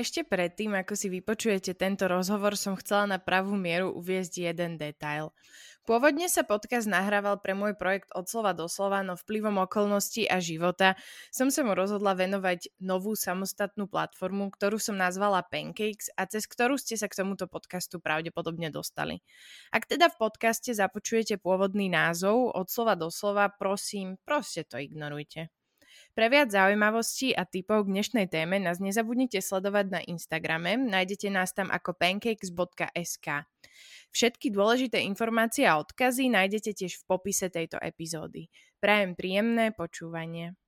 Ešte predtým, ako si vypočujete tento rozhovor, som chcela na pravú mieru uviezť jeden detail. Pôvodne sa podcast nahrával pre môj projekt od slova do slova, no vplyvom okolností a života som sa mu rozhodla venovať novú samostatnú platformu, ktorú som nazvala Pancakes a cez ktorú ste sa k tomuto podcastu pravdepodobne dostali. Ak teda v podcaste započujete pôvodný názov od slova do slova, prosím, proste to ignorujte. Pre viac zaujímavostí a typov k dnešnej téme nás nezabudnite sledovať na Instagrame, nájdete nás tam ako pancakes.sk. Všetky dôležité informácie a odkazy nájdete tiež v popise tejto epizódy. Prajem príjemné počúvanie.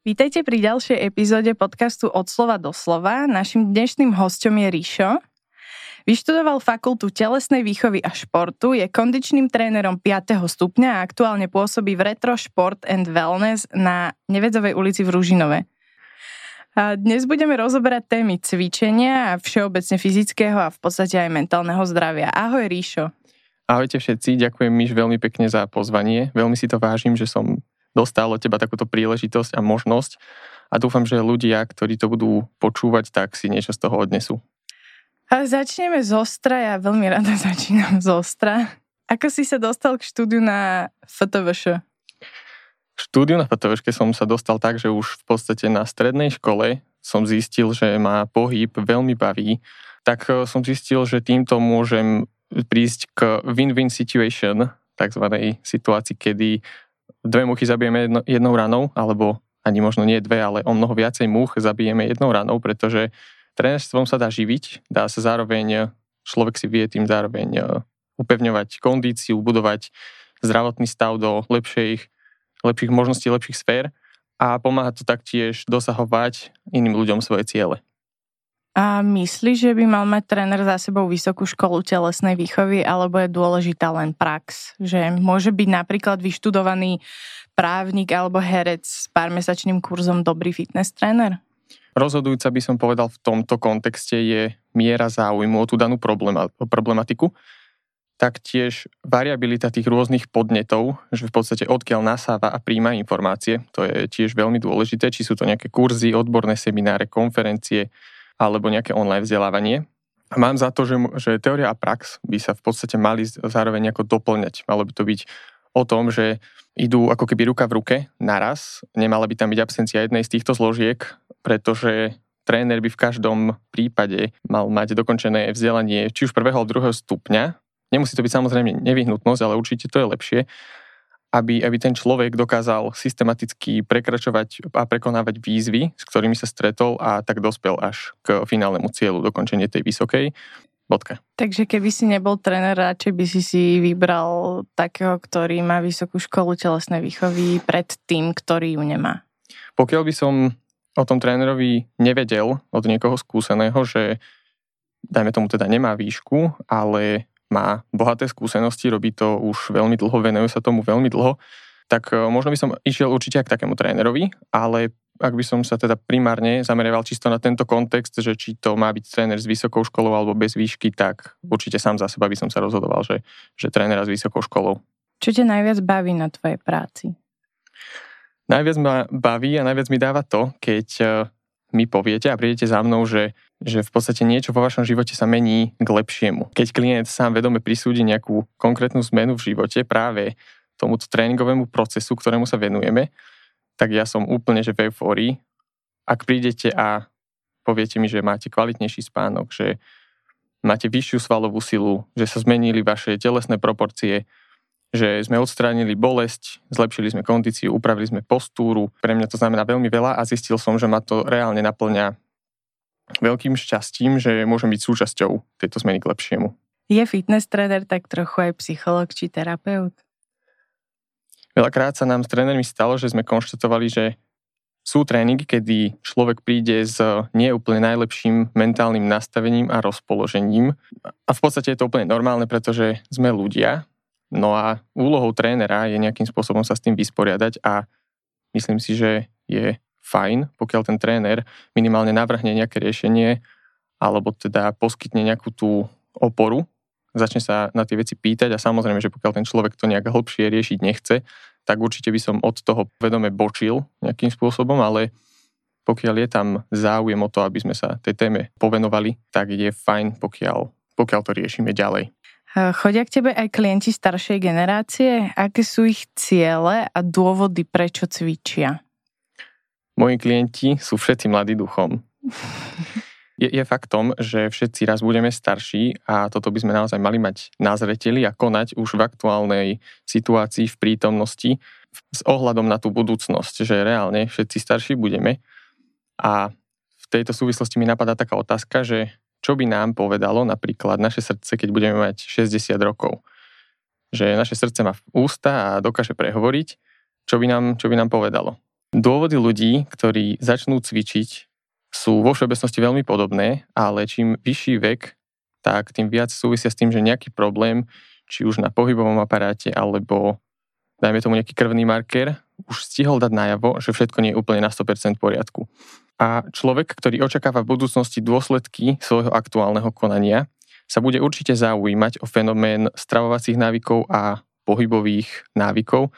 Vítajte pri ďalšej epizóde podcastu Od slova do slova. Našim dnešným hostom je Ríšo. Vyštudoval fakultu telesnej výchovy a športu, je kondičným trénerom 5. stupňa a aktuálne pôsobí v Retro Sport and Wellness na Nevedzovej ulici v Ružinove. A dnes budeme rozoberať témy cvičenia a všeobecne fyzického a v podstate aj mentálneho zdravia. Ahoj Ríšo. Ahojte všetci, ďakujem Miš veľmi pekne za pozvanie. Veľmi si to vážim, že som dostal od teba takúto príležitosť a možnosť a dúfam, že ľudia, ktorí to budú počúvať, tak si niečo z toho odnesú. Ale začneme z ostra, ja veľmi rada začínam z ostra. Ako si sa dostal k štúdiu na FTVŠ? Štúdiu na FTVŠ som sa dostal tak, že už v podstate na strednej škole som zistil, že ma pohyb veľmi baví. Tak e, som zistil, že týmto môžem prísť k win-win situation, takzvanej situácii, kedy dve muchy zabijeme jedno, jednou ranou, alebo ani možno nie dve, ale o mnoho viacej much zabijeme jednou ranou, pretože Trénerstvom sa dá živiť, dá sa zároveň, človek si vie tým zároveň e, upevňovať kondíciu, budovať zdravotný stav do lepších, lepších možností, lepších sfér a pomáha to taktiež dosahovať iným ľuďom svoje ciele. A myslíš, že by mal mať tréner za sebou vysokú školu telesnej výchovy, alebo je dôležitá len prax? Že môže byť napríklad vyštudovaný právnik alebo herec s pármesačným kurzom dobrý fitness tréner? Rozhodujúca by som povedal v tomto kontexte je miera záujmu o tú danú problematiku, taktiež variabilita tých rôznych podnetov, že v podstate odkiaľ nasáva a príjma informácie, to je tiež veľmi dôležité, či sú to nejaké kurzy, odborné semináre, konferencie alebo nejaké online vzdelávanie. A mám za to, že, že teória a prax by sa v podstate mali zároveň ako doplňať. Malo by to byť o tom, že idú ako keby ruka v ruke naraz. Nemala by tam byť absencia jednej z týchto zložiek, pretože tréner by v každom prípade mal mať dokončené vzdelanie či už prvého alebo druhého stupňa. Nemusí to byť samozrejme nevyhnutnosť, ale určite to je lepšie, aby, aby ten človek dokázal systematicky prekračovať a prekonávať výzvy, s ktorými sa stretol a tak dospel až k finálnemu cieľu dokončenie tej vysokej. Bodka. Takže keby si nebol tréner, radšej by si si vybral takého, ktorý má vysokú školu telesnej výchovy pred tým, ktorý ju nemá. Pokiaľ by som o tom trénerovi nevedel od niekoho skúseného, že dajme tomu teda nemá výšku, ale má bohaté skúsenosti, robí to už veľmi dlho, venuje sa tomu veľmi dlho, tak e, možno by som išiel určite k takému trénerovi, ale ak by som sa teda primárne zameriaval čisto na tento kontext, že či to má byť tréner s vysokou školou alebo bez výšky, tak určite sám za seba by som sa rozhodoval, že, že trénera s vysokou školou. Čo ťa najviac baví na tvojej práci? Najviac ma baví a najviac mi dáva to, keď e, mi poviete a prídete za mnou, že, že v podstate niečo vo vašom živote sa mení k lepšiemu. Keď klient sám vedome prisúdi nejakú konkrétnu zmenu v živote práve tomuto tréningovému procesu, ktorému sa venujeme, tak ja som úplne že v eufórii. Ak prídete a poviete mi, že máte kvalitnejší spánok, že máte vyššiu svalovú silu, že sa zmenili vaše telesné proporcie, že sme odstránili bolesť, zlepšili sme kondíciu, upravili sme postúru. Pre mňa to znamená veľmi veľa a zistil som, že ma to reálne naplňa veľkým šťastím, že môžem byť súčasťou tejto zmeny k lepšiemu. Je fitness tréner tak trochu aj psycholog či terapeut? Veľakrát sa nám s trénermi stalo, že sme konštatovali, že sú tréningy, kedy človek príde s neúplne najlepším mentálnym nastavením a rozpoložením. A v podstate je to úplne normálne, pretože sme ľudia. No a úlohou trénera je nejakým spôsobom sa s tým vysporiadať a myslím si, že je fajn, pokiaľ ten tréner minimálne navrhne nejaké riešenie alebo teda poskytne nejakú tú oporu začne sa na tie veci pýtať a samozrejme, že pokiaľ ten človek to nejak hlbšie riešiť nechce, tak určite by som od toho vedome bočil nejakým spôsobom, ale pokiaľ je tam záujem o to, aby sme sa tej téme povenovali, tak je fajn, pokiaľ, pokiaľ to riešime ďalej. Chodia k tebe aj klienti staršej generácie? Aké sú ich ciele a dôvody, prečo cvičia? Moji klienti sú všetci mladí duchom. Je, je faktom, že všetci raz budeme starší a toto by sme naozaj mali mať na zreteli a konať už v aktuálnej situácii, v prítomnosti s ohľadom na tú budúcnosť, že reálne všetci starší budeme. A v tejto súvislosti mi napadá taká otázka, že čo by nám povedalo napríklad naše srdce, keď budeme mať 60 rokov. Že naše srdce má ústa a dokáže prehovoriť, čo by nám, čo by nám povedalo. Dôvody ľudí, ktorí začnú cvičiť sú vo všeobecnosti veľmi podobné, ale čím vyšší vek, tak tým viac súvisia s tým, že nejaký problém, či už na pohybovom aparáte, alebo dajme tomu nejaký krvný marker, už stihol dať najavo, že všetko nie je úplne na 100% v poriadku. A človek, ktorý očakáva v budúcnosti dôsledky svojho aktuálneho konania, sa bude určite zaujímať o fenomén stravovacích návykov a pohybových návykov,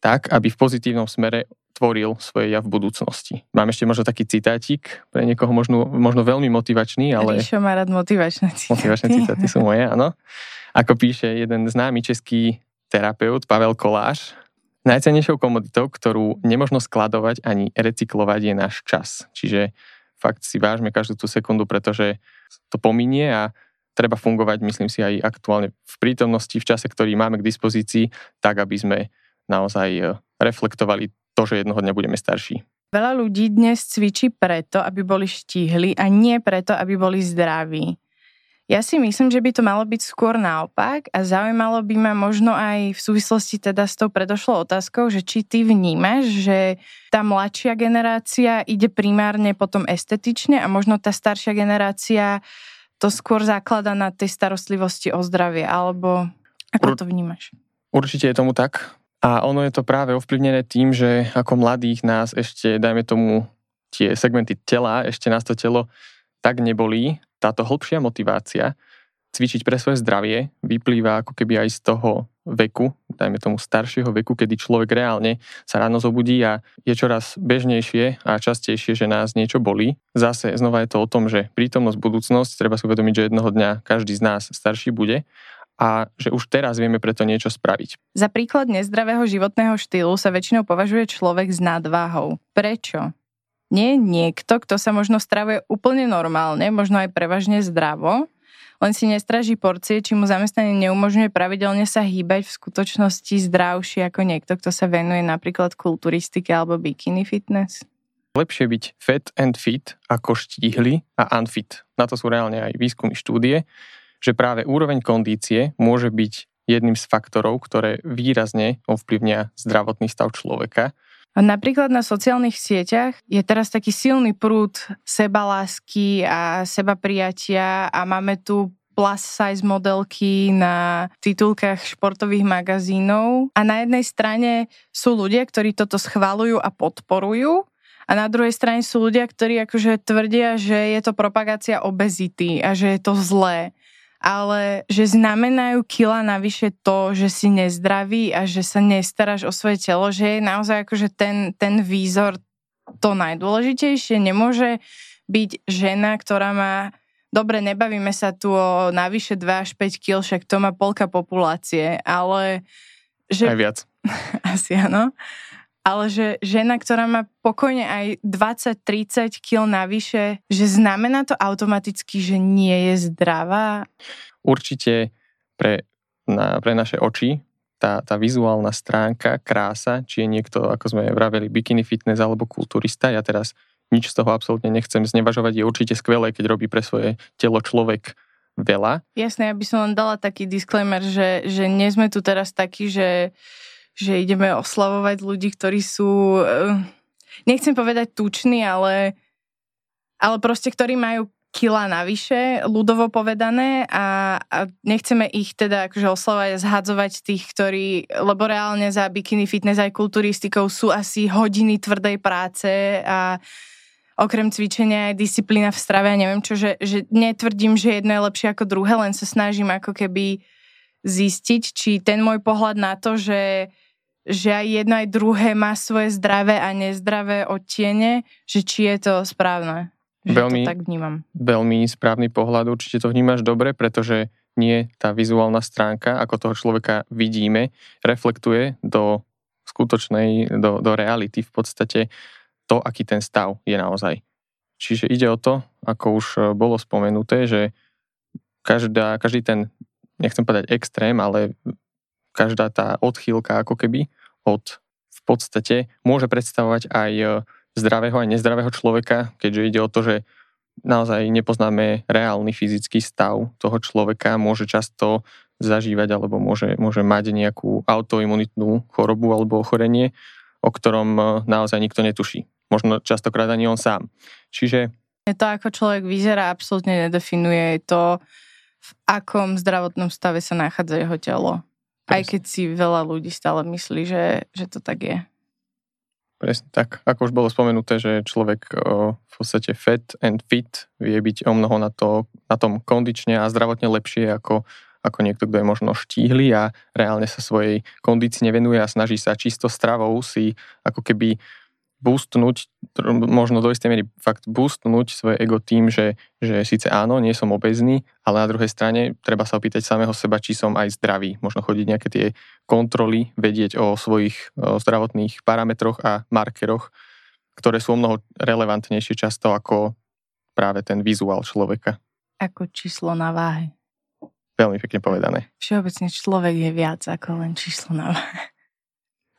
tak, aby v pozitívnom smere tvoril svoje ja v budúcnosti. Mám ešte možno taký citátik, pre niekoho možno, možno veľmi motivačný, ale... Ríšo má rád motivačné citáty. Motivačné citáty sú moje, áno. Ako píše jeden známy český terapeut Pavel Koláš, najcenejšou komoditou, ktorú nemožno skladovať ani recyklovať je náš čas. Čiže fakt si vážme každú tú sekundu, pretože to pominie a treba fungovať, myslím si, aj aktuálne v prítomnosti, v čase, ktorý máme k dispozícii, tak, aby sme naozaj eh, reflektovali to, že jednoho dňa budeme starší. Veľa ľudí dnes cvičí preto, aby boli štíhli a nie preto, aby boli zdraví. Ja si myslím, že by to malo byť skôr naopak a zaujímalo by ma možno aj v súvislosti teda s tou predošlou otázkou, že či ty vnímaš, že tá mladšia generácia ide primárne potom estetične a možno tá staršia generácia to skôr zaklada na tej starostlivosti o zdravie, alebo ako to vnímaš? Určite je tomu tak. A ono je to práve ovplyvnené tým, že ako mladých nás ešte, dajme tomu, tie segmenty tela, ešte nás to telo tak nebolí. Táto hĺbšia motivácia cvičiť pre svoje zdravie vyplýva ako keby aj z toho veku, dajme tomu staršieho veku, kedy človek reálne sa ráno zobudí a je čoraz bežnejšie a častejšie, že nás niečo bolí. Zase znova je to o tom, že prítomnosť, budúcnosť, treba si uvedomiť, že jednoho dňa každý z nás starší bude a že už teraz vieme preto niečo spraviť. Za príklad nezdravého životného štýlu sa väčšinou považuje človek s nadváhou. Prečo? Nie niekto, kto sa možno stravuje úplne normálne, možno aj prevažne zdravo, len si nestraží porcie, či mu zamestnanie neumožňuje pravidelne sa hýbať v skutočnosti zdravšie ako niekto, kto sa venuje napríklad kulturistike alebo bikini fitness? Lepšie byť fat and fit ako štíhly a unfit. Na to sú reálne aj výskumy štúdie že práve úroveň kondície môže byť jedným z faktorov, ktoré výrazne ovplyvnia zdravotný stav človeka. Napríklad na sociálnych sieťach je teraz taký silný prúd sebalásky a seba prijatia a máme tu plus size modelky na titulkách športových magazínov. A na jednej strane sú ľudia, ktorí toto schvalujú a podporujú, a na druhej strane sú ľudia, ktorí akože tvrdia, že je to propagácia obezity a že je to zlé ale že znamenajú kila navyše to, že si nezdravý a že sa nestaráš o svoje telo, že je naozaj akože ten, ten výzor to najdôležitejšie. Nemôže byť žena, ktorá má dobre, nebavíme sa tu o navyše 2 až 5 kg, však to má polka populácie, ale že... Aj viac. Asi áno. Ale že žena, ktorá má pokojne aj 20-30 kg navyše, že znamená to automaticky, že nie je zdravá? Určite pre, na, pre naše oči tá, tá vizuálna stránka, krása, či je niekto, ako sme vraveli, bikini fitness alebo kulturista, ja teraz nič z toho absolútne nechcem znevažovať, je určite skvelé, keď robí pre svoje telo človek veľa. Jasné, ja by som len dala taký disclaimer, že, že nie sme tu teraz takí, že že ideme oslavovať ľudí, ktorí sú, eh, nechcem povedať tuční, ale, ale proste, ktorí majú kila navyše, ľudovo povedané a, a nechceme ich teda akože oslavovať a zhadzovať tých, ktorí, lebo reálne za bikini fitness aj kulturistikou sú asi hodiny tvrdej práce a okrem cvičenia aj disciplína v strave a neviem čo, že, že netvrdím, že jedno je lepšie ako druhé, len sa snažím ako keby zistiť, či ten môj pohľad na to, že, že aj jedno aj druhé má svoje zdravé a nezdravé odtiene, že či je to správne. Že veľmi, to tak vnímam. Veľmi správny pohľad, určite to vnímaš dobre, pretože nie tá vizuálna stránka, ako toho človeka vidíme, reflektuje do skutočnej, do, do reality v podstate to, aký ten stav je naozaj. Čiže ide o to, ako už e, bolo spomenuté, že každá, každý ten, nechcem povedať extrém, ale každá tá odchýlka ako keby od v podstate môže predstavovať aj e, zdravého aj nezdravého človeka, keďže ide o to, že naozaj nepoznáme reálny fyzický stav toho človeka, môže často zažívať alebo môže, môže mať nejakú autoimunitnú chorobu alebo ochorenie, o ktorom e, naozaj nikto netuší možno častokrát ani on sám. Čiže... To, ako človek vyzerá, absolútne nedefinuje to, v akom zdravotnom stave sa nachádza jeho telo. Aj keď si veľa ľudí stále myslí, že, že to tak je. Presne tak. Ako už bolo spomenuté, že človek o, v podstate fat and fit vie byť o mnoho na, to, na tom kondične a zdravotne lepšie ako, ako niekto, kto je možno štíhly a reálne sa svojej kondícii nevenuje a snaží sa čisto stravou si ako keby boostnúť, možno do istej miery fakt boostnúť svoje ego tým, že, že síce áno, nie som obezný, ale na druhej strane treba sa opýtať samého seba, či som aj zdravý. Možno chodiť nejaké tie kontroly, vedieť o svojich o zdravotných parametroch a markeroch, ktoré sú o mnoho relevantnejšie často ako práve ten vizuál človeka. Ako číslo na váhe. Veľmi pekne povedané. Všeobecne človek je viac ako len číslo na váhe.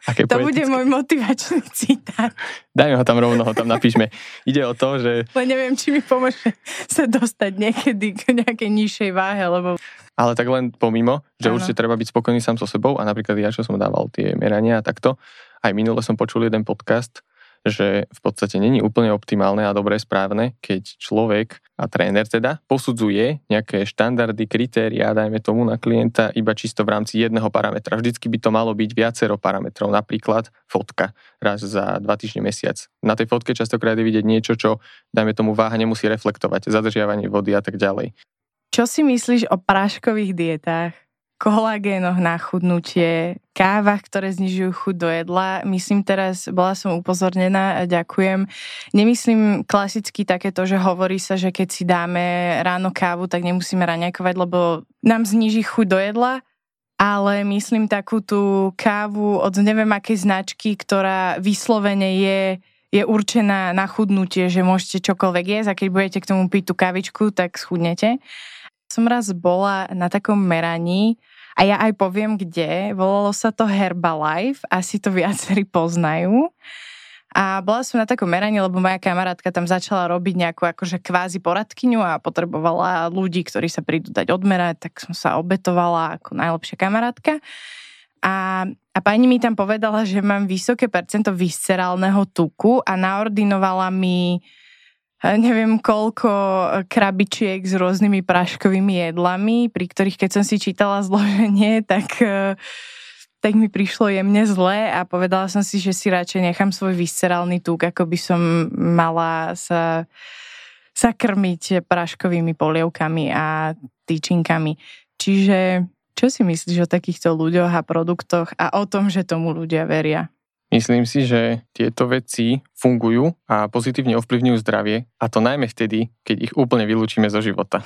Aké to poetické. bude môj motivačný citát. Dajme ho tam rovno, ho tam napíšme. Ide o to, že... Len neviem, či mi pomôže sa dostať niekedy k nejakej nižšej váhe, lebo... Ale tak len pomimo, že ano. určite treba byť spokojný sám so sebou a napríklad ja, čo som dával tie merania a takto, aj minule som počul jeden podcast, že v podstate není úplne optimálne a dobre správne, keď človek a tréner teda posudzuje nejaké štandardy, kritéria, dajme tomu na klienta iba čisto v rámci jedného parametra. Vždycky by to malo byť viacero parametrov, napríklad fotka raz za dva týždne mesiac. Na tej fotke častokrát je vidieť niečo, čo dajme tomu váha nemusí reflektovať, zadržiavanie vody a tak ďalej. Čo si myslíš o práškových dietách? Kolagénoch na chudnutie, kávach, ktoré znižujú chuť do jedla. Myslím teraz, bola som upozornená a ďakujem. Nemyslím klasicky takéto, že hovorí sa, že keď si dáme ráno kávu, tak nemusíme raňakovať, lebo nám zniží chuť do jedla, ale myslím takú tú kávu od neviem akej značky, ktorá vyslovene je je určená na chudnutie, že môžete čokoľvek jesť a keď budete k tomu piť tú kavičku, tak schudnete. Som raz bola na takom meraní a ja aj poviem kde. Volalo sa to Herbalife, asi to viacerí poznajú. A bola som na takom meraní, lebo moja kamarátka tam začala robiť nejakú akože kvázi poradkyňu a potrebovala ľudí, ktorí sa prídu dať odmerať, tak som sa obetovala ako najlepšia kamarátka. A, a pani mi tam povedala, že mám vysoké percento viscerálneho tuku a naordinovala mi neviem koľko krabičiek s rôznymi práškovými jedlami, pri ktorých keď som si čítala zloženie, tak, e, tak mi prišlo jemne zle a povedala som si, že si radšej nechám svoj viscerálny tuk, ako by som mala sa, sa krmiť práškovými polievkami a tyčinkami. Čiže čo si myslíš o takýchto ľuďoch a produktoch a o tom, že tomu ľudia veria? Myslím si, že tieto veci fungujú a pozitívne ovplyvňujú zdravie a to najmä vtedy, keď ich úplne vylúčime zo života.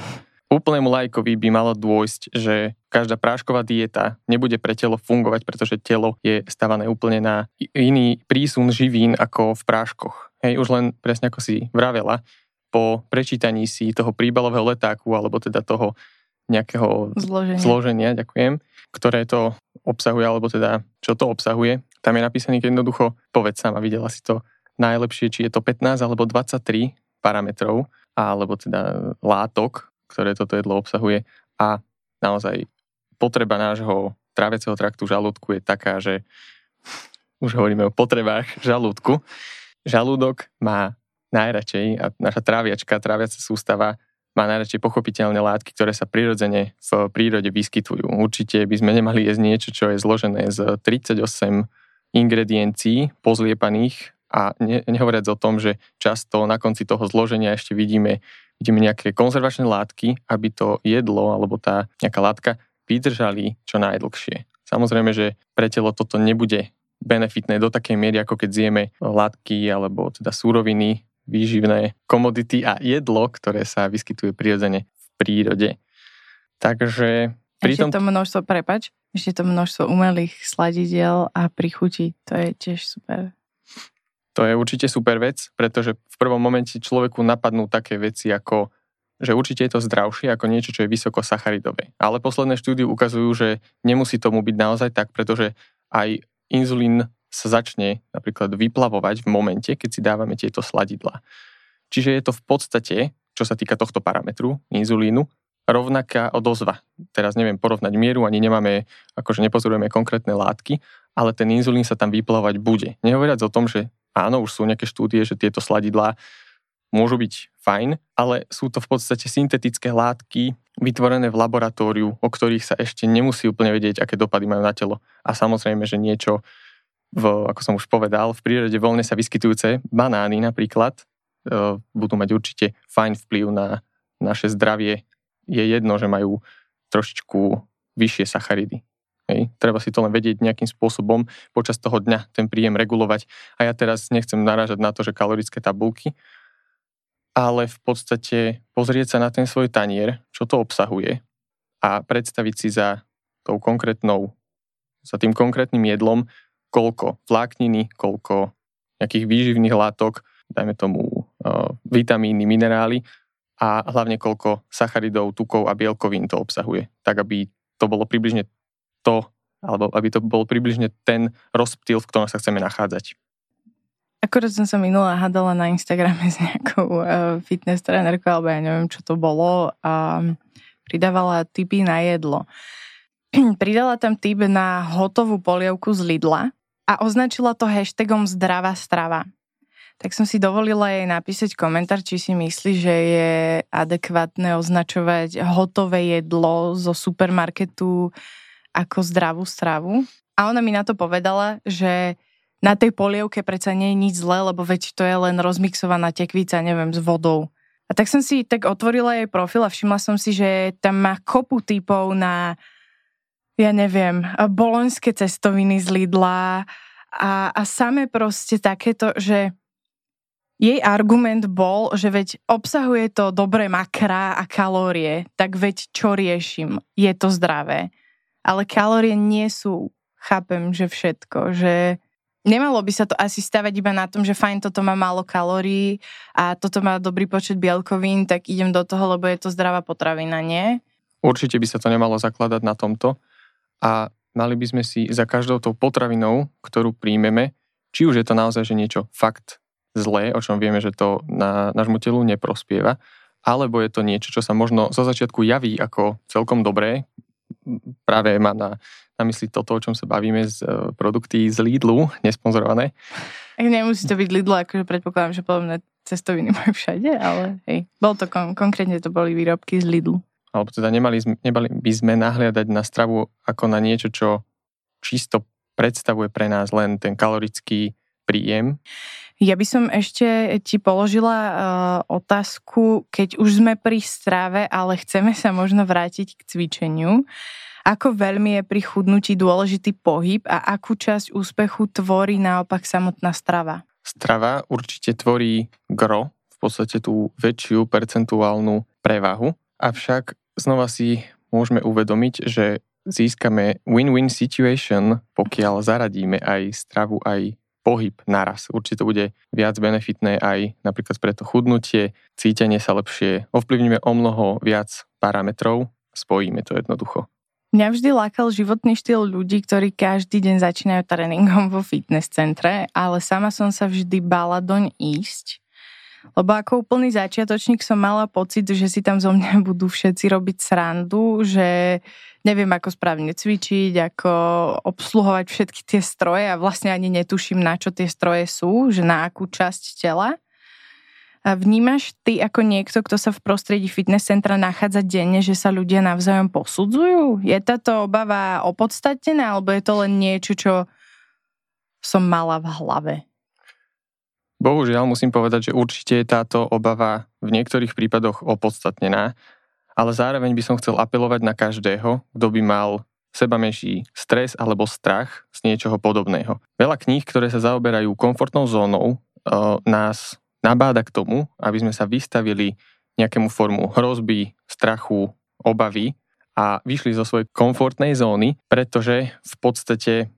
Úplnému lajkovi by malo dôjsť, že každá prášková dieta nebude pre telo fungovať, pretože telo je stavané úplne na iný prísun živín ako v práškoch. Hej, už len presne ako si vravela, po prečítaní si toho príbalového letáku alebo teda toho nejakého zloženia. zloženia, ďakujem, ktoré to obsahuje, alebo teda čo to obsahuje. Tam je napísaný jednoducho, povedz a videla si to najlepšie, či je to 15 alebo 23 parametrov, alebo teda látok, ktoré toto jedlo obsahuje a naozaj potreba nášho tráviaceho traktu žalúdku je taká, že už hovoríme o potrebách žalúdku. Žalúdok má najradšej a naša tráviačka, tráviaca sústava má najradšej pochopiteľné látky, ktoré sa prirodzene v prírode vyskytujú. Určite by sme nemali jesť niečo, čo je zložené z 38 ingrediencií pozliepaných A ne, nehovoriac o tom, že často na konci toho zloženia ešte vidíme, vidíme nejaké konzervačné látky, aby to jedlo alebo tá nejaká látka vydržali čo najdlhšie. Samozrejme, že pre telo toto nebude benefitné do takej miery, ako keď zjeme látky alebo teda súroviny, výživné komodity a jedlo, ktoré sa vyskytuje prirodzene v prírode. Takže pri tom... to množstvo, prepač, ešte to množstvo umelých sladidiel a prichutí, to je tiež super. To je určite super vec, pretože v prvom momente človeku napadnú také veci ako že určite je to zdravšie ako niečo, čo je vysoko sacharidové. Ale posledné štúdie ukazujú, že nemusí tomu byť naozaj tak, pretože aj inzulín sa začne napríklad vyplavovať v momente, keď si dávame tieto sladidlá. Čiže je to v podstate, čo sa týka tohto parametru, inzulínu, rovnaká odozva. Teraz neviem porovnať mieru, ani nemáme, akože nepozorujeme konkrétne látky, ale ten inzulín sa tam vyplavovať bude. Nehovoriac o tom, že áno, už sú nejaké štúdie, že tieto sladidlá môžu byť fajn, ale sú to v podstate syntetické látky vytvorené v laboratóriu, o ktorých sa ešte nemusí úplne vedieť, aké dopady majú na telo. A samozrejme, že niečo, v, ako som už povedal, v prírode voľne sa vyskytujúce banány napríklad e, budú mať určite fajn vplyv na naše zdravie. Je jedno, že majú trošičku vyššie sacharidy. Hej. Treba si to len vedieť nejakým spôsobom počas toho dňa ten príjem regulovať. A ja teraz nechcem narážať na to, že kalorické tabulky, ale v podstate pozrieť sa na ten svoj tanier, čo to obsahuje a predstaviť si za tou konkrétnou, za tým konkrétnym jedlom, koľko vlákniny, koľko nejakých výživných látok, dajme tomu uh, vitamíny, minerály a hlavne koľko sacharidov, tukov a bielkovín to obsahuje, tak aby to bolo približne to, alebo aby to bol približne ten rozptýl, v ktorom sa chceme nachádzať. Akorát som sa minula hádala na Instagrame s nejakou uh, fitness trénerkou, alebo ja neviem, čo to bolo, a pridávala tipy na jedlo. Pridala tam tip na hotovú polievku z Lidla a označila to hashtagom zdravá strava. Tak som si dovolila jej napísať komentár, či si myslí, že je adekvátne označovať hotové jedlo zo supermarketu ako zdravú stravu. A ona mi na to povedala, že na tej polievke predsa nie je nič zlé, lebo veď to je len rozmixovaná tekvica, neviem, s vodou. A tak som si tak otvorila jej profil a všimla som si, že tam má kopu typov na, ja neviem, boloňské cestoviny z Lidla a, a samé proste takéto, že jej argument bol, že veď obsahuje to dobré makrá a kalórie, tak veď čo riešim, je to zdravé. Ale kalórie nie sú, chápem, že všetko, že Nemalo by sa to asi stavať iba na tom, že fajn, toto má málo kalórií a toto má dobrý počet bielkovín, tak idem do toho, lebo je to zdravá potravina, nie? Určite by sa to nemalo zakladať na tomto a mali by sme si za každou tou potravinou, ktorú príjmeme, či už je to naozaj že niečo fakt zlé, o čom vieme, že to na nášmu telu neprospieva, alebo je to niečo, čo sa možno zo začiatku javí ako celkom dobré, práve mám na, na mysli toto, o čom sa bavíme z uh, produkty z Lidlu, nesponzorované. Nemusí to byť Lidlu, akože predpokladám, že podobné cestoviny majú všade, ale hej, bol to kon- konkrétne to boli výrobky z Lidlu. Alebo teda nemali, nemali by sme nahliadať na stravu ako na niečo, čo čisto predstavuje pre nás len ten kalorický príjem. Ja by som ešte ti položila uh, otázku, keď už sme pri strave, ale chceme sa možno vrátiť k cvičeniu. Ako veľmi je pri chudnutí dôležitý pohyb a akú časť úspechu tvorí naopak samotná strava? Strava určite tvorí gro, v podstate tú väčšiu percentuálnu prevahu, avšak znova si môžeme uvedomiť, že získame win-win situation, pokiaľ zaradíme aj stravu, aj pohyb naraz. Určite bude viac benefitné aj napríklad pre to chudnutie, cítenie sa lepšie, ovplyvníme o mnoho viac parametrov, spojíme to jednoducho. Mňa vždy lákal životný štýl ľudí, ktorí každý deň začínajú tréningom vo fitness centre, ale sama som sa vždy bála doň ísť, lebo ako úplný začiatočník som mala pocit, že si tam zo mňa budú všetci robiť srandu, že neviem ako správne cvičiť, ako obsluhovať všetky tie stroje a vlastne ani netuším, na čo tie stroje sú, že na akú časť tela. A vnímaš ty ako niekto, kto sa v prostredí fitness centra nachádza denne, že sa ľudia navzájom posudzujú? Je táto obava opodstatnená, alebo je to len niečo, čo som mala v hlave? Bohužiaľ musím povedať, že určite je táto obava v niektorých prípadoch opodstatnená, ale zároveň by som chcel apelovať na každého, kto by mal seba menší stres alebo strach z niečoho podobného. Veľa kníh, ktoré sa zaoberajú komfortnou zónou, nás nabáda k tomu, aby sme sa vystavili nejakému formu hrozby, strachu, obavy a vyšli zo svojej komfortnej zóny, pretože v podstate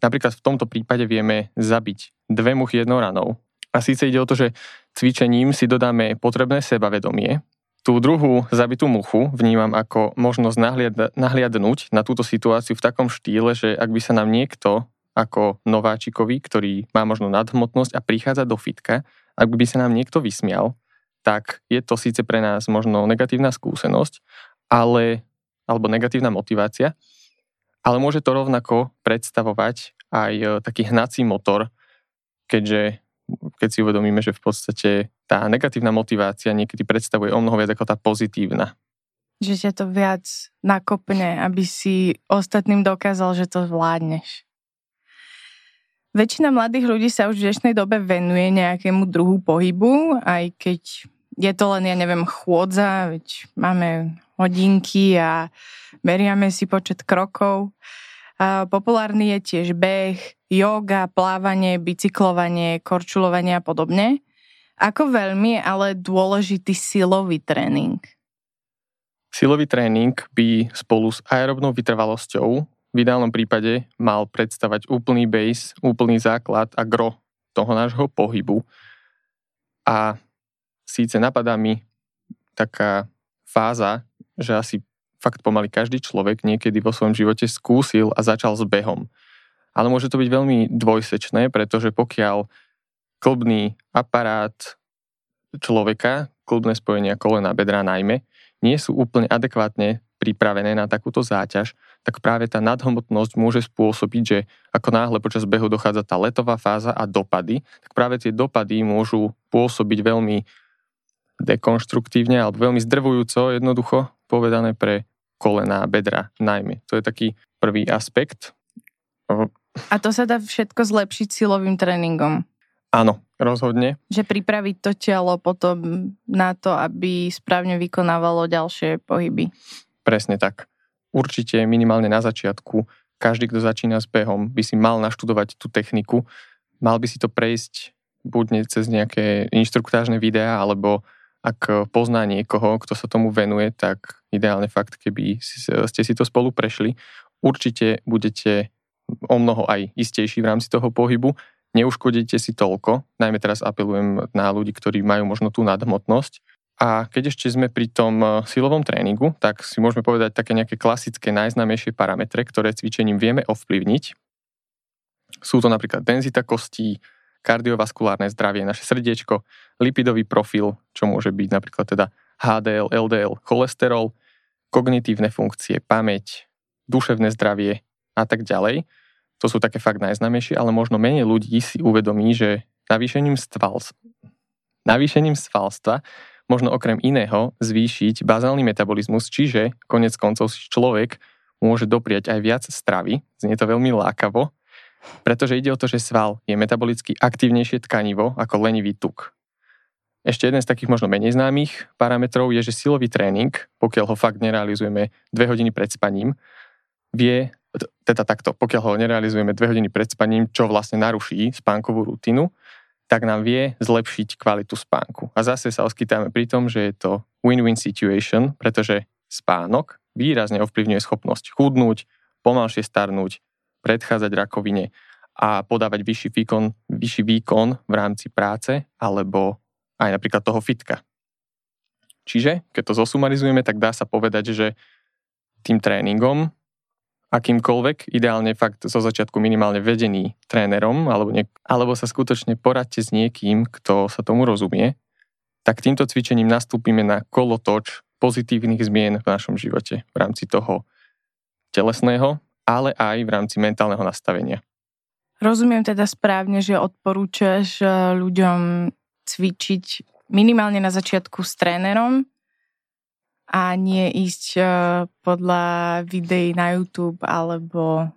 napríklad v tomto prípade vieme zabiť dve muchy jednou ranou. A síce ide o to, že cvičením si dodáme potrebné sebavedomie. Tú druhú zabitú muchu vnímam ako možnosť nahliad, nahliadnúť na túto situáciu v takom štýle, že ak by sa nám niekto ako nováčikovi, ktorý má možno nadhmotnosť a prichádza do fitka, ak by sa nám niekto vysmial, tak je to síce pre nás možno negatívna skúsenosť, ale, alebo negatívna motivácia, ale môže to rovnako predstavovať aj e, taký hnací motor, keďže keď si uvedomíme, že v podstate tá negatívna motivácia niekedy predstavuje o mnoho viac ako tá pozitívna. Že ťa to viac nakopne, aby si ostatným dokázal, že to zvládneš. Väčšina mladých ľudí sa už v dnešnej dobe venuje nejakému druhu pohybu, aj keď je to len, ja neviem, chôdza, veď máme hodinky a meriame si počet krokov. Populárny je tiež beh, yoga, plávanie, bicyklovanie, korčulovanie a podobne. Ako veľmi ale dôležitý silový tréning? Silový tréning by spolu s aerobnou vytrvalosťou v ideálnom prípade mal predstavať úplný base, úplný základ a gro toho nášho pohybu. A síce napadá mi taká fáza, že asi fakt pomaly každý človek niekedy vo svojom živote skúsil a začal s behom. Ale môže to byť veľmi dvojsečné, pretože pokiaľ klbný aparát človeka, klubné spojenia kolena, bedra najmä, nie sú úplne adekvátne pripravené na takúto záťaž, tak práve tá nadhmotnosť môže spôsobiť, že ako náhle počas behu dochádza tá letová fáza a dopady, tak práve tie dopady môžu pôsobiť veľmi dekonštruktívne alebo veľmi zdrvujúco jednoducho povedané pre kolena a bedra najmä. To je taký prvý aspekt. A to sa dá všetko zlepšiť silovým tréningom. Áno, rozhodne. Že pripraviť to telo potom na to, aby správne vykonávalo ďalšie pohyby. Presne tak. Určite minimálne na začiatku každý, kto začína s behom, by si mal naštudovať tú techniku. Mal by si to prejsť buď cez nejaké inštruktážne videá, alebo ak pozná niekoho, kto sa tomu venuje, tak ideálne fakt, keby ste si to spolu prešli, určite budete o mnoho aj istejší v rámci toho pohybu. Neuškodíte si toľko, najmä teraz apelujem na ľudí, ktorí majú možno tú nadhmotnosť. A keď ešte sme pri tom e, silovom tréningu, tak si môžeme povedať také nejaké klasické najznámejšie parametre, ktoré cvičením vieme ovplyvniť. Sú to napríklad denzita kostí, kardiovaskulárne zdravie, naše srdiečko, lipidový profil, čo môže byť napríklad teda HDL, LDL, cholesterol, kognitívne funkcie, pamäť, duševné zdravie a tak ďalej. To sú také fakt najznámejšie, ale možno menej ľudí si uvedomí, že navýšením, stvals, navýšením svalstva možno okrem iného zvýšiť bazálny metabolizmus, čiže konec koncov si človek môže dopriať aj viac stravy, znie to veľmi lákavo, pretože ide o to, že sval je metabolicky aktívnejšie tkanivo ako lenivý tuk. Ešte jeden z takých možno menej známych parametrov je, že silový tréning, pokiaľ ho fakt nerealizujeme dve hodiny pred spaním, vie teda takto, pokiaľ ho nerealizujeme dve hodiny pred spaním, čo vlastne naruší spánkovú rutinu, tak nám vie zlepšiť kvalitu spánku. A zase sa oskytáme pri tom, že je to win-win situation, pretože spánok výrazne ovplyvňuje schopnosť chudnúť, pomalšie starnúť, predchádzať rakovine a podávať vyšší výkon, vyšší výkon v rámci práce alebo aj napríklad toho fitka. Čiže, keď to zosumarizujeme, tak dá sa povedať, že tým tréningom akýmkoľvek, ideálne fakt zo začiatku minimálne vedený trénerom, alebo, niek- alebo sa skutočne poradte s niekým, kto sa tomu rozumie, tak týmto cvičením nastúpime na kolotoč pozitívnych zmien v našom živote v rámci toho telesného, ale aj v rámci mentálneho nastavenia. Rozumiem teda správne, že odporúčaš eh, ľuďom cvičiť minimálne na začiatku s trénerom, a nie ísť uh, podľa videí na YouTube alebo,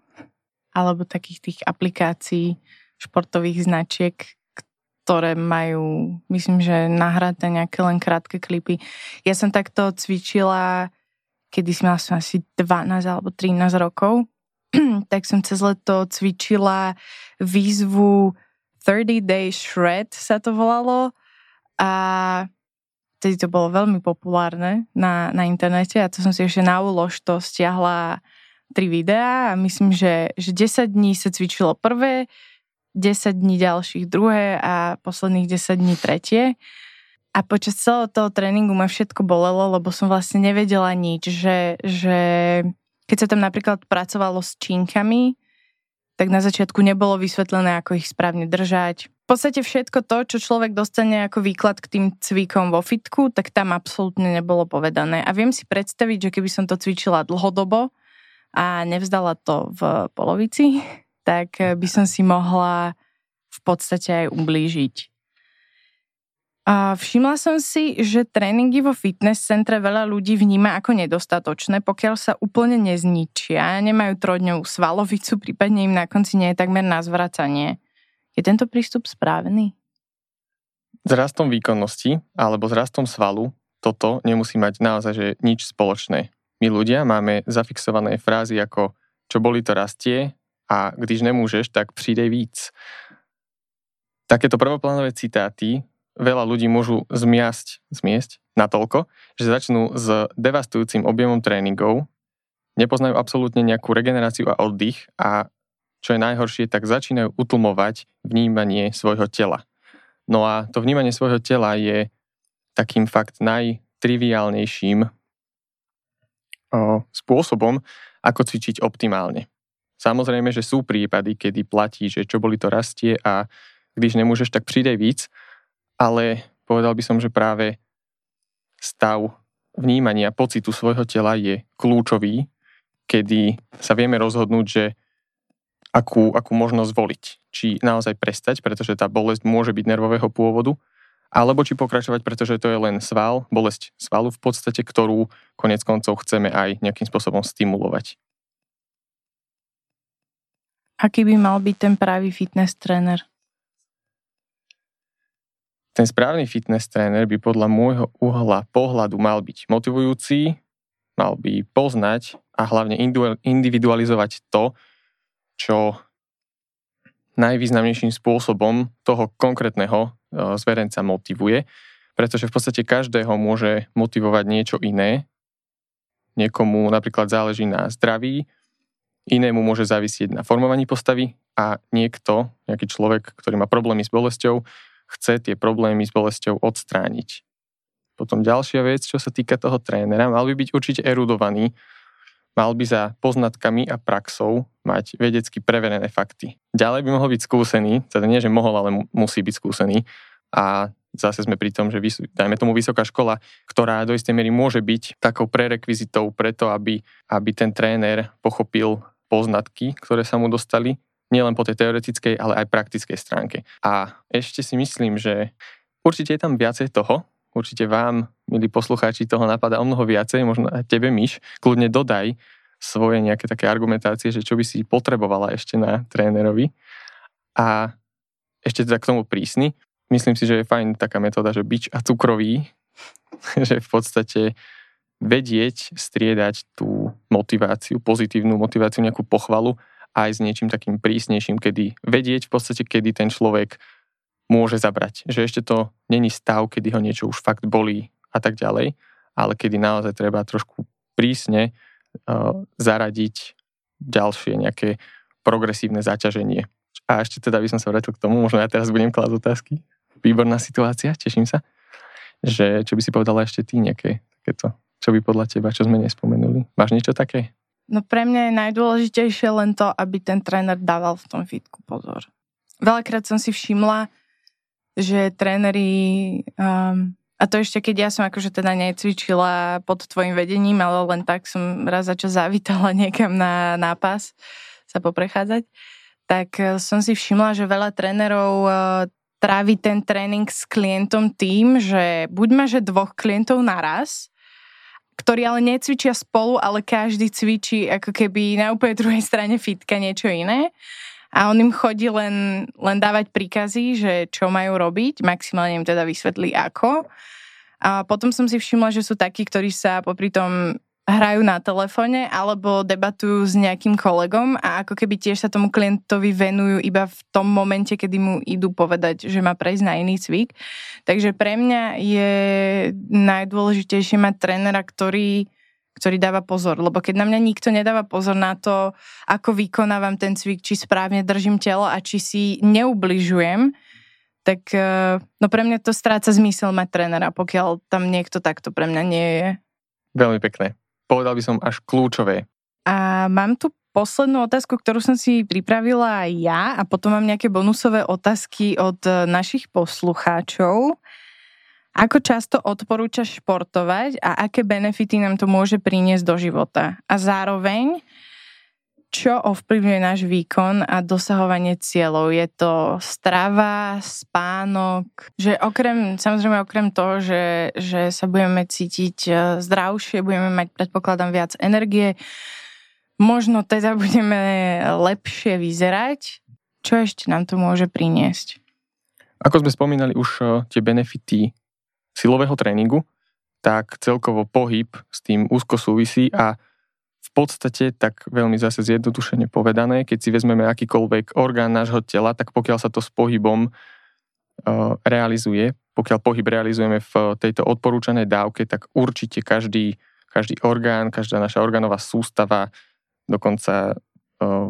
alebo takých tých aplikácií športových značiek, ktoré majú, myslím, že nahraté nejaké len krátke klipy. Ja som takto cvičila, kedy som mala asi 12 alebo 13 rokov, tak som cez leto cvičila výzvu 30 Day Shred sa to volalo a vtedy to bolo veľmi populárne na, na internete a to som si ešte na úlož to stiahla tri videá a myslím, že, že 10 dní sa cvičilo prvé, 10 dní ďalších druhé a posledných 10 dní tretie. A počas celého toho tréningu ma všetko bolelo, lebo som vlastne nevedela nič, že, že keď sa tam napríklad pracovalo s činkami, tak na začiatku nebolo vysvetlené, ako ich správne držať. V podstate všetko to, čo človek dostane ako výklad k tým cvikom vo fitku, tak tam absolútne nebolo povedané. A viem si predstaviť, že keby som to cvičila dlhodobo a nevzdala to v polovici, tak by som si mohla v podstate aj ublížiť. A všimla som si, že tréningy vo fitness centre veľa ľudí vníma ako nedostatočné, pokiaľ sa úplne nezničia, nemajú trojdňovú svalovicu, prípadne im na konci nie je takmer na zvracanie. Je tento prístup správny? S rastom výkonnosti alebo s rastom svalu toto nemusí mať naozaj že nič spoločné. My ľudia máme zafixované frázy ako čo boli to rastie a když nemôžeš, tak přidej víc. Takéto prvoplánové citáty veľa ľudí môžu zmiasť, zmiesť natoľko, že začnú s devastujúcim objemom tréningov, nepoznajú absolútne nejakú regeneráciu a oddych a čo je najhoršie, tak začínajú utlmovať vnímanie svojho tela. No a to vnímanie svojho tela je takým fakt najtriviálnejším spôsobom, ako cvičiť optimálne. Samozrejme, že sú prípady, kedy platí, že čo boli to rastie a když nemôžeš, tak pridej víc, ale povedal by som, že práve stav vnímania pocitu svojho tela je kľúčový, kedy sa vieme rozhodnúť, že akú, akú možnosť voliť. Či naozaj prestať, pretože tá bolesť môže byť nervového pôvodu, alebo či pokračovať, pretože to je len sval, bolesť svalu v podstate, ktorú konec koncov chceme aj nejakým spôsobom stimulovať. Aký by mal byť ten pravý fitness tréner? Ten správny fitness tréner by podľa môjho uhla pohľadu mal byť motivujúci, mal by poznať a hlavne individualizovať to, čo najvýznamnejším spôsobom toho konkrétneho e, zverenca motivuje, pretože v podstate každého môže motivovať niečo iné. Niekomu napríklad záleží na zdraví, inému môže závisieť na formovaní postavy a niekto, nejaký človek, ktorý má problémy s bolesťou, chce tie problémy s bolesťou odstrániť. Potom ďalšia vec, čo sa týka toho trénera, mal by byť určite erudovaný, mal by za poznatkami a praxou mať vedecky preverené fakty. Ďalej by mohol byť skúsený, teda nie, že mohol, ale musí byť skúsený a zase sme pri tom, že dajme tomu vysoká škola, ktorá do istej miery môže byť takou prerekvizitou preto, aby, aby ten tréner pochopil poznatky, ktoré sa mu dostali, nielen po tej teoretickej, ale aj praktickej stránke. A ešte si myslím, že určite je tam viacej toho, určite vám, milí poslucháči, toho napadá o mnoho viacej, možno aj tebe, Myš, kľudne dodaj svoje nejaké také argumentácie, že čo by si potrebovala ešte na trénerovi. A ešte teda k tomu prísny. Myslím si, že je fajn taká metóda, že bič a cukrový, že v podstate vedieť striedať tú motiváciu, pozitívnu motiváciu, nejakú pochvalu aj s niečím takým prísnejším, kedy vedieť v podstate, kedy ten človek môže zabrať. Že ešte to není stav, kedy ho niečo už fakt bolí a tak ďalej, ale kedy naozaj treba trošku prísne uh, zaradiť ďalšie nejaké progresívne zaťaženie. A ešte teda by som sa vrátil k tomu, možno ja teraz budem klásť otázky. Výborná situácia, teším sa. Že, čo by si povedala ešte ty nejaké takéto čo by podľa teba, čo sme nespomenuli? Máš niečo také? No pre mňa je najdôležitejšie len to, aby ten tréner dával v tom fitku pozor. Veľakrát som si všimla, že tréneri, um, a to ešte keď ja som akože teda necvičila pod tvojim vedením, ale len tak som raz za čas zavítala niekam na nápas sa poprechádzať, tak eh, som si všimla, že veľa trénerov uh, trávi ten tréning s klientom tým, že buď máže dvoch klientov naraz, ktorí ale necvičia spolu, ale každý cvičí ako keby na úplne druhej strane fitka niečo iné. a on im chodí len, len dávať príkazy, že čo majú robiť, maximálne im teda vysvetlí ako. A potom som si všimla, že sú takí, ktorí sa popri tom hrajú na telefóne alebo debatujú s nejakým kolegom a ako keby tiež sa tomu klientovi venujú iba v tom momente, kedy mu idú povedať, že má prejsť na iný cvik. Takže pre mňa je najdôležitejšie mať trénera, ktorý ktorý dáva pozor. Lebo keď na mňa nikto nedáva pozor na to, ako vykonávam ten cvik, či správne držím telo a či si neubližujem, tak eh, no pre mňa to stráca zmysel mať trénera, pokiaľ tam niekto takto pre mňa nie je. Veľmi pekné povedal by som až kľúčové. A mám tu poslednú otázku, ktorú som si pripravila aj ja a potom mám nejaké bonusové otázky od e, našich poslucháčov. Ako často odporúčaš športovať a aké benefity nám to môže priniesť do života? A zároveň, čo ovplyvňuje náš výkon a dosahovanie cieľov? Je to strava, spánok, že okrem, samozrejme okrem toho, že, že sa budeme cítiť e, zdravšie, budeme mať, predpokladám, viac energie, možno teda budeme lepšie vyzerať. Čo ešte nám to môže priniesť? Ako sme spomínali už e, tie benefity silového tréningu, tak celkovo pohyb s tým úzko súvisí a podstate, tak veľmi zase zjednodušene povedané, keď si vezmeme akýkoľvek orgán nášho tela, tak pokiaľ sa to s pohybom uh, realizuje, pokiaľ pohyb realizujeme v tejto odporúčanej dávke, tak určite každý, každý orgán, každá naša orgánová sústava, dokonca uh,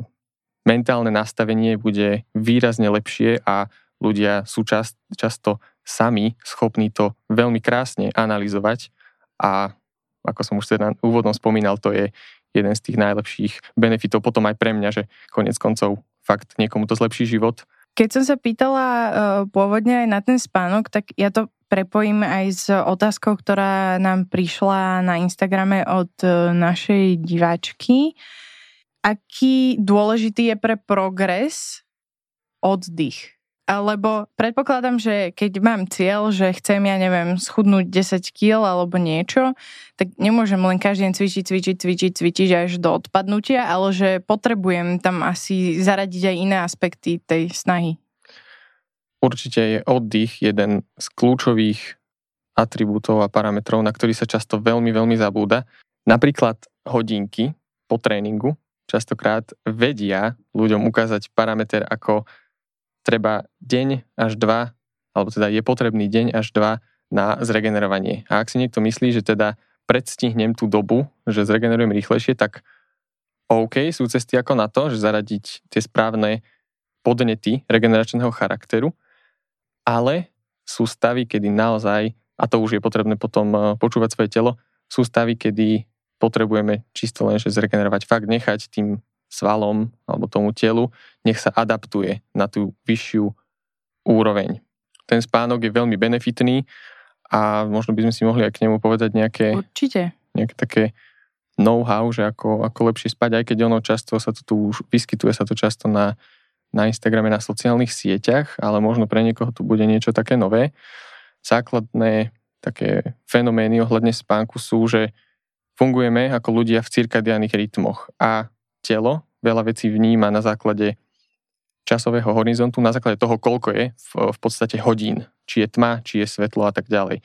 mentálne nastavenie bude výrazne lepšie a ľudia sú čast, často sami schopní to veľmi krásne analyzovať. A ako som už teda úvodom spomínal, to je jeden z tých najlepších benefitov potom aj pre mňa, že konec koncov fakt niekomu to zlepší život. Keď som sa pýtala uh, pôvodne aj na ten spánok, tak ja to prepojím aj s otázkou, ktorá nám prišla na Instagrame od uh, našej diváčky. Aký dôležitý je pre progres oddych? Lebo predpokladám, že keď mám cieľ, že chcem, ja neviem, schudnúť 10 kg alebo niečo, tak nemôžem len každý deň cvičiť, cvičiť, cvičiť, cvičiť až do odpadnutia, ale že potrebujem tam asi zaradiť aj iné aspekty tej snahy. Určite je oddych jeden z kľúčových atribútov a parametrov, na ktorý sa často veľmi, veľmi zabúda. Napríklad hodinky po tréningu častokrát vedia ľuďom ukázať parameter ako treba deň až dva, alebo teda je potrebný deň až dva na zregenerovanie. A ak si niekto myslí, že teda predstihnem tú dobu, že zregenerujem rýchlejšie, tak OK, sú cesty ako na to, že zaradiť tie správne podnety regeneračného charakteru, ale sú stavy, kedy naozaj, a to už je potrebné potom eh, počúvať svoje telo, sú stavy, kedy potrebujeme čisto len, že zregenerovať fakt, nechať tým svalom alebo tomu telu, nech sa adaptuje na tú vyššiu úroveň. Ten spánok je veľmi benefitný a možno by sme si mohli aj k nemu povedať nejaké, Určite. nejaké také know-how, že ako, ako lepšie spať, aj keď ono často sa to tu už vyskytuje sa to často na, na Instagrame, na sociálnych sieťach, ale možno pre niekoho tu bude niečo také nové. Základné také fenomény ohľadne spánku sú, že fungujeme ako ľudia v cirkadiálnych rytmoch a telo veľa vecí vníma na základe časového horizontu, na základe toho, koľko je v, v podstate hodín. Či je tma, či je svetlo a tak ďalej.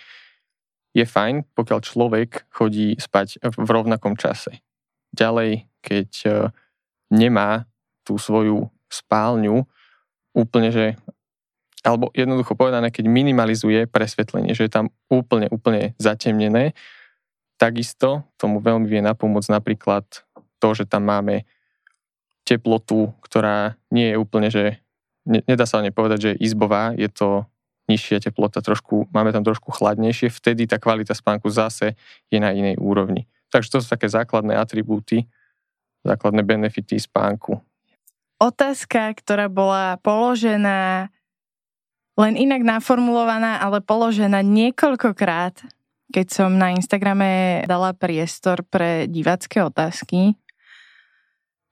Je fajn, pokiaľ človek chodí spať v rovnakom čase. Ďalej, keď e, nemá tú svoju spálňu úplne, že alebo jednoducho povedané, keď minimalizuje presvetlenie, že je tam úplne, úplne zatemnené, takisto tomu veľmi vie napomôcť napríklad to, že tam máme teplotu, ktorá nie je úplne, že ne, nedá sa povedať, že je izbová, je to nižšia teplota, trošku, máme tam trošku chladnejšie, vtedy tá kvalita spánku zase je na inej úrovni. Takže to sú také základné atribúty, základné benefity spánku. Otázka, ktorá bola položená len inak naformulovaná, ale položená niekoľkokrát, keď som na Instagrame dala priestor pre divácké otázky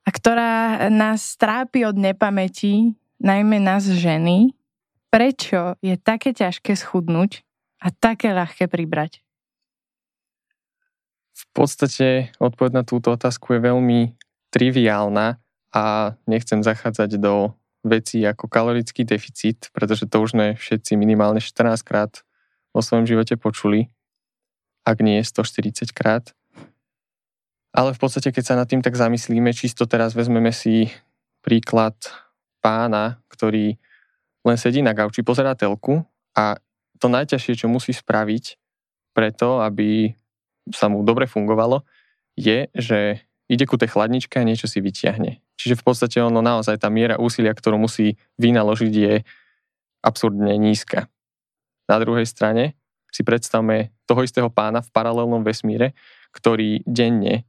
a ktorá nás trápi od nepamäti, najmä nás ženy, prečo je také ťažké schudnúť a také ľahké pribrať? V podstate odpoveď na túto otázku je veľmi triviálna a nechcem zachádzať do vecí ako kalorický deficit, pretože to už sme všetci minimálne 14 krát vo svojom živote počuli, ak nie 140 krát. Ale v podstate, keď sa nad tým tak zamyslíme, čisto teraz vezmeme si príklad pána, ktorý len sedí na gauči, pozerá telku a to najťažšie, čo musí spraviť preto, aby sa mu dobre fungovalo, je, že ide ku tej chladničke a niečo si vyťahne. Čiže v podstate ono naozaj tá miera úsilia, ktorú musí vynaložiť, je absurdne nízka. Na druhej strane si predstavme toho istého pána v paralelnom vesmíre, ktorý denne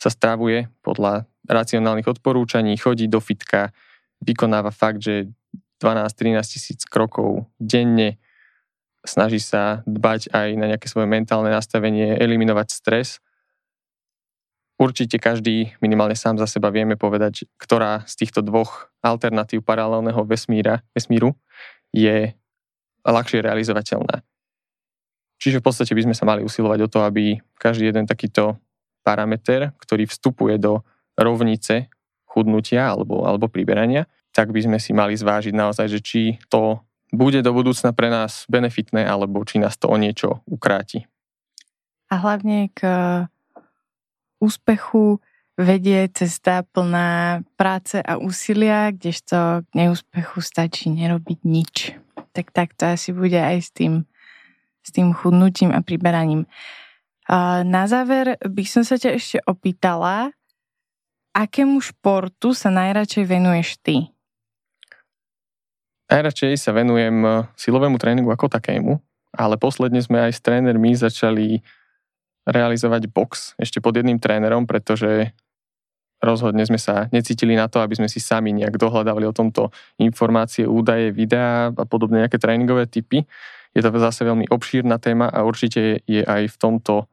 sa stravuje podľa racionálnych odporúčaní, chodí do fitka, vykonáva fakt, že 12-13 tisíc krokov denne, snaží sa dbať aj na nejaké svoje mentálne nastavenie, eliminovať stres Určite každý, minimálne sám za seba vieme povedať, ktorá z týchto dvoch alternatív paralelného vesmíra, vesmíru je ľahšie realizovateľná. Čiže v podstate by sme sa mali usilovať o to, aby každý jeden takýto parameter, ktorý vstupuje do rovnice chudnutia alebo, alebo priberania, tak by sme si mali zvážiť naozaj, že či to bude do budúcna pre nás benefitné, alebo či nás to o niečo ukráti. A hlavne k úspechu vedie cesta plná práce a úsilia, kdežto k neúspechu stačí nerobiť nič. Tak tak to asi bude aj s tým, s tým chudnutím a priberaním. Na záver by som sa ťa ešte opýtala, akému športu sa najradšej venuješ ty? Najradšej sa venujem silovému tréningu ako takému, ale posledne sme aj s trénermi začali realizovať box ešte pod jedným trénerom, pretože rozhodne sme sa necítili na to, aby sme si sami nejak dohľadávali o tomto informácie, údaje, videá a podobne nejaké tréningové typy. Je to zase veľmi obšírna téma a určite je aj v tomto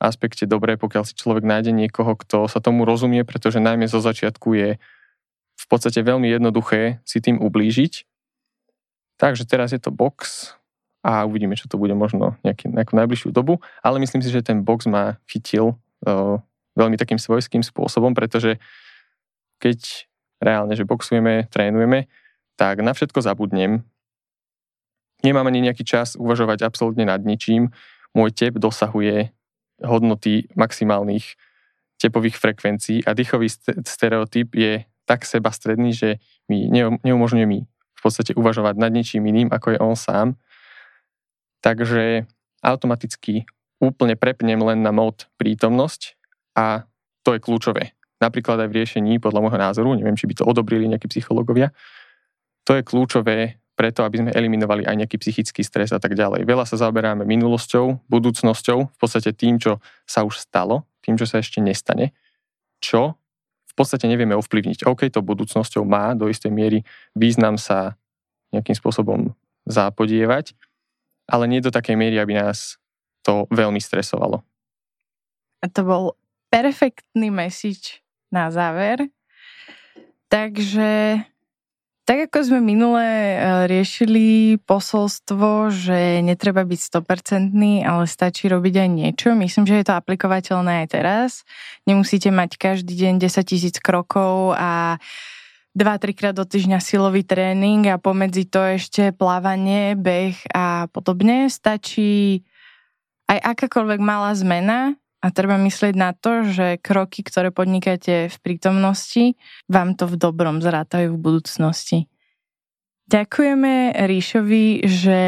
aspekte dobré, pokiaľ si človek nájde niekoho, kto sa tomu rozumie, pretože najmä zo začiatku je v podstate veľmi jednoduché si tým ublížiť. Takže teraz je to box, a uvidíme, čo to bude možno nejaký, nejakú najbližšiu dobu, ale myslím si, že ten box ma chytil uh, veľmi takým svojským spôsobom, pretože keď reálne, že boxujeme, trénujeme, tak na všetko zabudnem. Nemám ani nejaký čas uvažovať absolútne nad ničím. Môj tep dosahuje hodnoty maximálnych tepových frekvencií a dýchový stereotyp je tak sebastredný, že mi neumožňuje mi v podstate uvažovať nad ničím iným, ako je on sám takže automaticky úplne prepnem len na mod prítomnosť a to je kľúčové. Napríklad aj v riešení, podľa môjho názoru, neviem, či by to odobrili nejakí psychológovia, to je kľúčové preto, aby sme eliminovali aj nejaký psychický stres a tak ďalej. Veľa sa zaoberáme minulosťou, budúcnosťou, v podstate tým, čo sa už stalo, tým, čo sa ešte nestane, čo v podstate nevieme ovplyvniť. OK, to budúcnosťou má do istej miery význam sa nejakým spôsobom zapodievať, ale nie do takej miery, aby nás to veľmi stresovalo. A to bol perfektný message na záver. Takže tak ako sme minule e, riešili posolstvo, že netreba byť 100%, ale stačí robiť aj niečo, myslím, že je to aplikovateľné aj teraz. Nemusíte mať každý deň 10 tisíc krokov a 2-3 krát do týždňa silový tréning a pomedzi to ešte plávanie, beh a podobne. Stačí aj akákoľvek malá zmena a treba myslieť na to, že kroky, ktoré podnikáte v prítomnosti, vám to v dobrom zrátajú v budúcnosti. Ďakujeme Ríšovi, že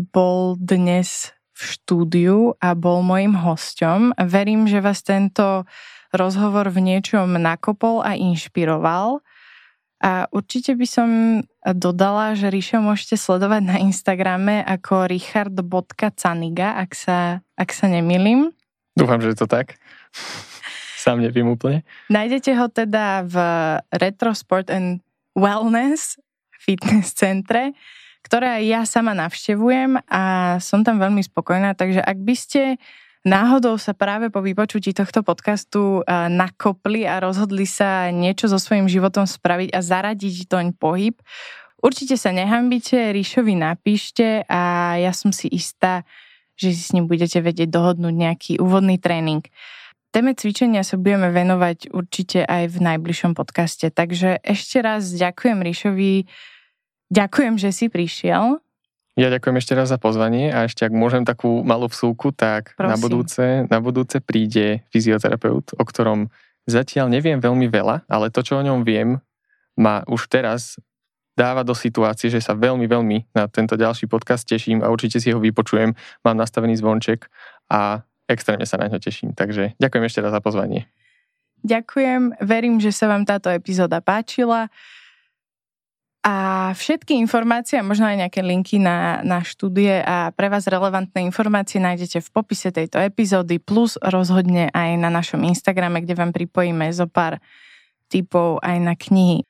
bol dnes v štúdiu a bol mojim hosťom. Verím, že vás tento rozhovor v niečom nakopol a inšpiroval. A určite by som dodala, že Ríšo môžete sledovať na Instagrame ako richard.caniga, ak sa, ak sa nemilím. Dúfam, že je to tak. Sám neviem úplne. Nájdete ho teda v Retro Sport and Wellness fitness centre, ktoré aj ja sama navštevujem a som tam veľmi spokojná, takže ak by ste náhodou sa práve po vypočutí tohto podcastu nakopli a rozhodli sa niečo so svojím životom spraviť a zaradiť doň pohyb, určite sa nehambite, Ríšovi napíšte a ja som si istá, že si s ním budete vedieť dohodnúť nejaký úvodný tréning. téme cvičenia sa budeme venovať určite aj v najbližšom podcaste. Takže ešte raz ďakujem Ríšovi, ďakujem, že si prišiel. Ja ďakujem ešte raz za pozvanie a ešte ak môžem takú malú vsúku, tak na budúce, na budúce príde fyzioterapeut, o ktorom zatiaľ neviem veľmi veľa, ale to, čo o ňom viem, ma už teraz dáva do situácie, že sa veľmi, veľmi na tento ďalší podcast teším a určite si ho vypočujem. Mám nastavený zvonček a extrémne sa na ňo teším. Takže ďakujem ešte raz za pozvanie. Ďakujem, verím, že sa vám táto epizóda páčila. A všetky informácie a možno aj nejaké linky na, na štúdie a pre vás relevantné informácie nájdete v popise tejto epizódy plus rozhodne aj na našom Instagrame, kde vám pripojíme zo pár typov aj na knihy.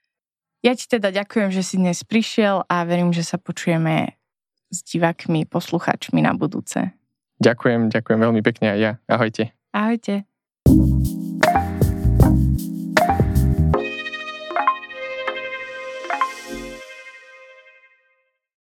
Ja ti teda ďakujem, že si dnes prišiel a verím, že sa počujeme s divákmi, posluchačmi na budúce. Ďakujem, ďakujem veľmi pekne aj ja. Ahojte. Ahojte.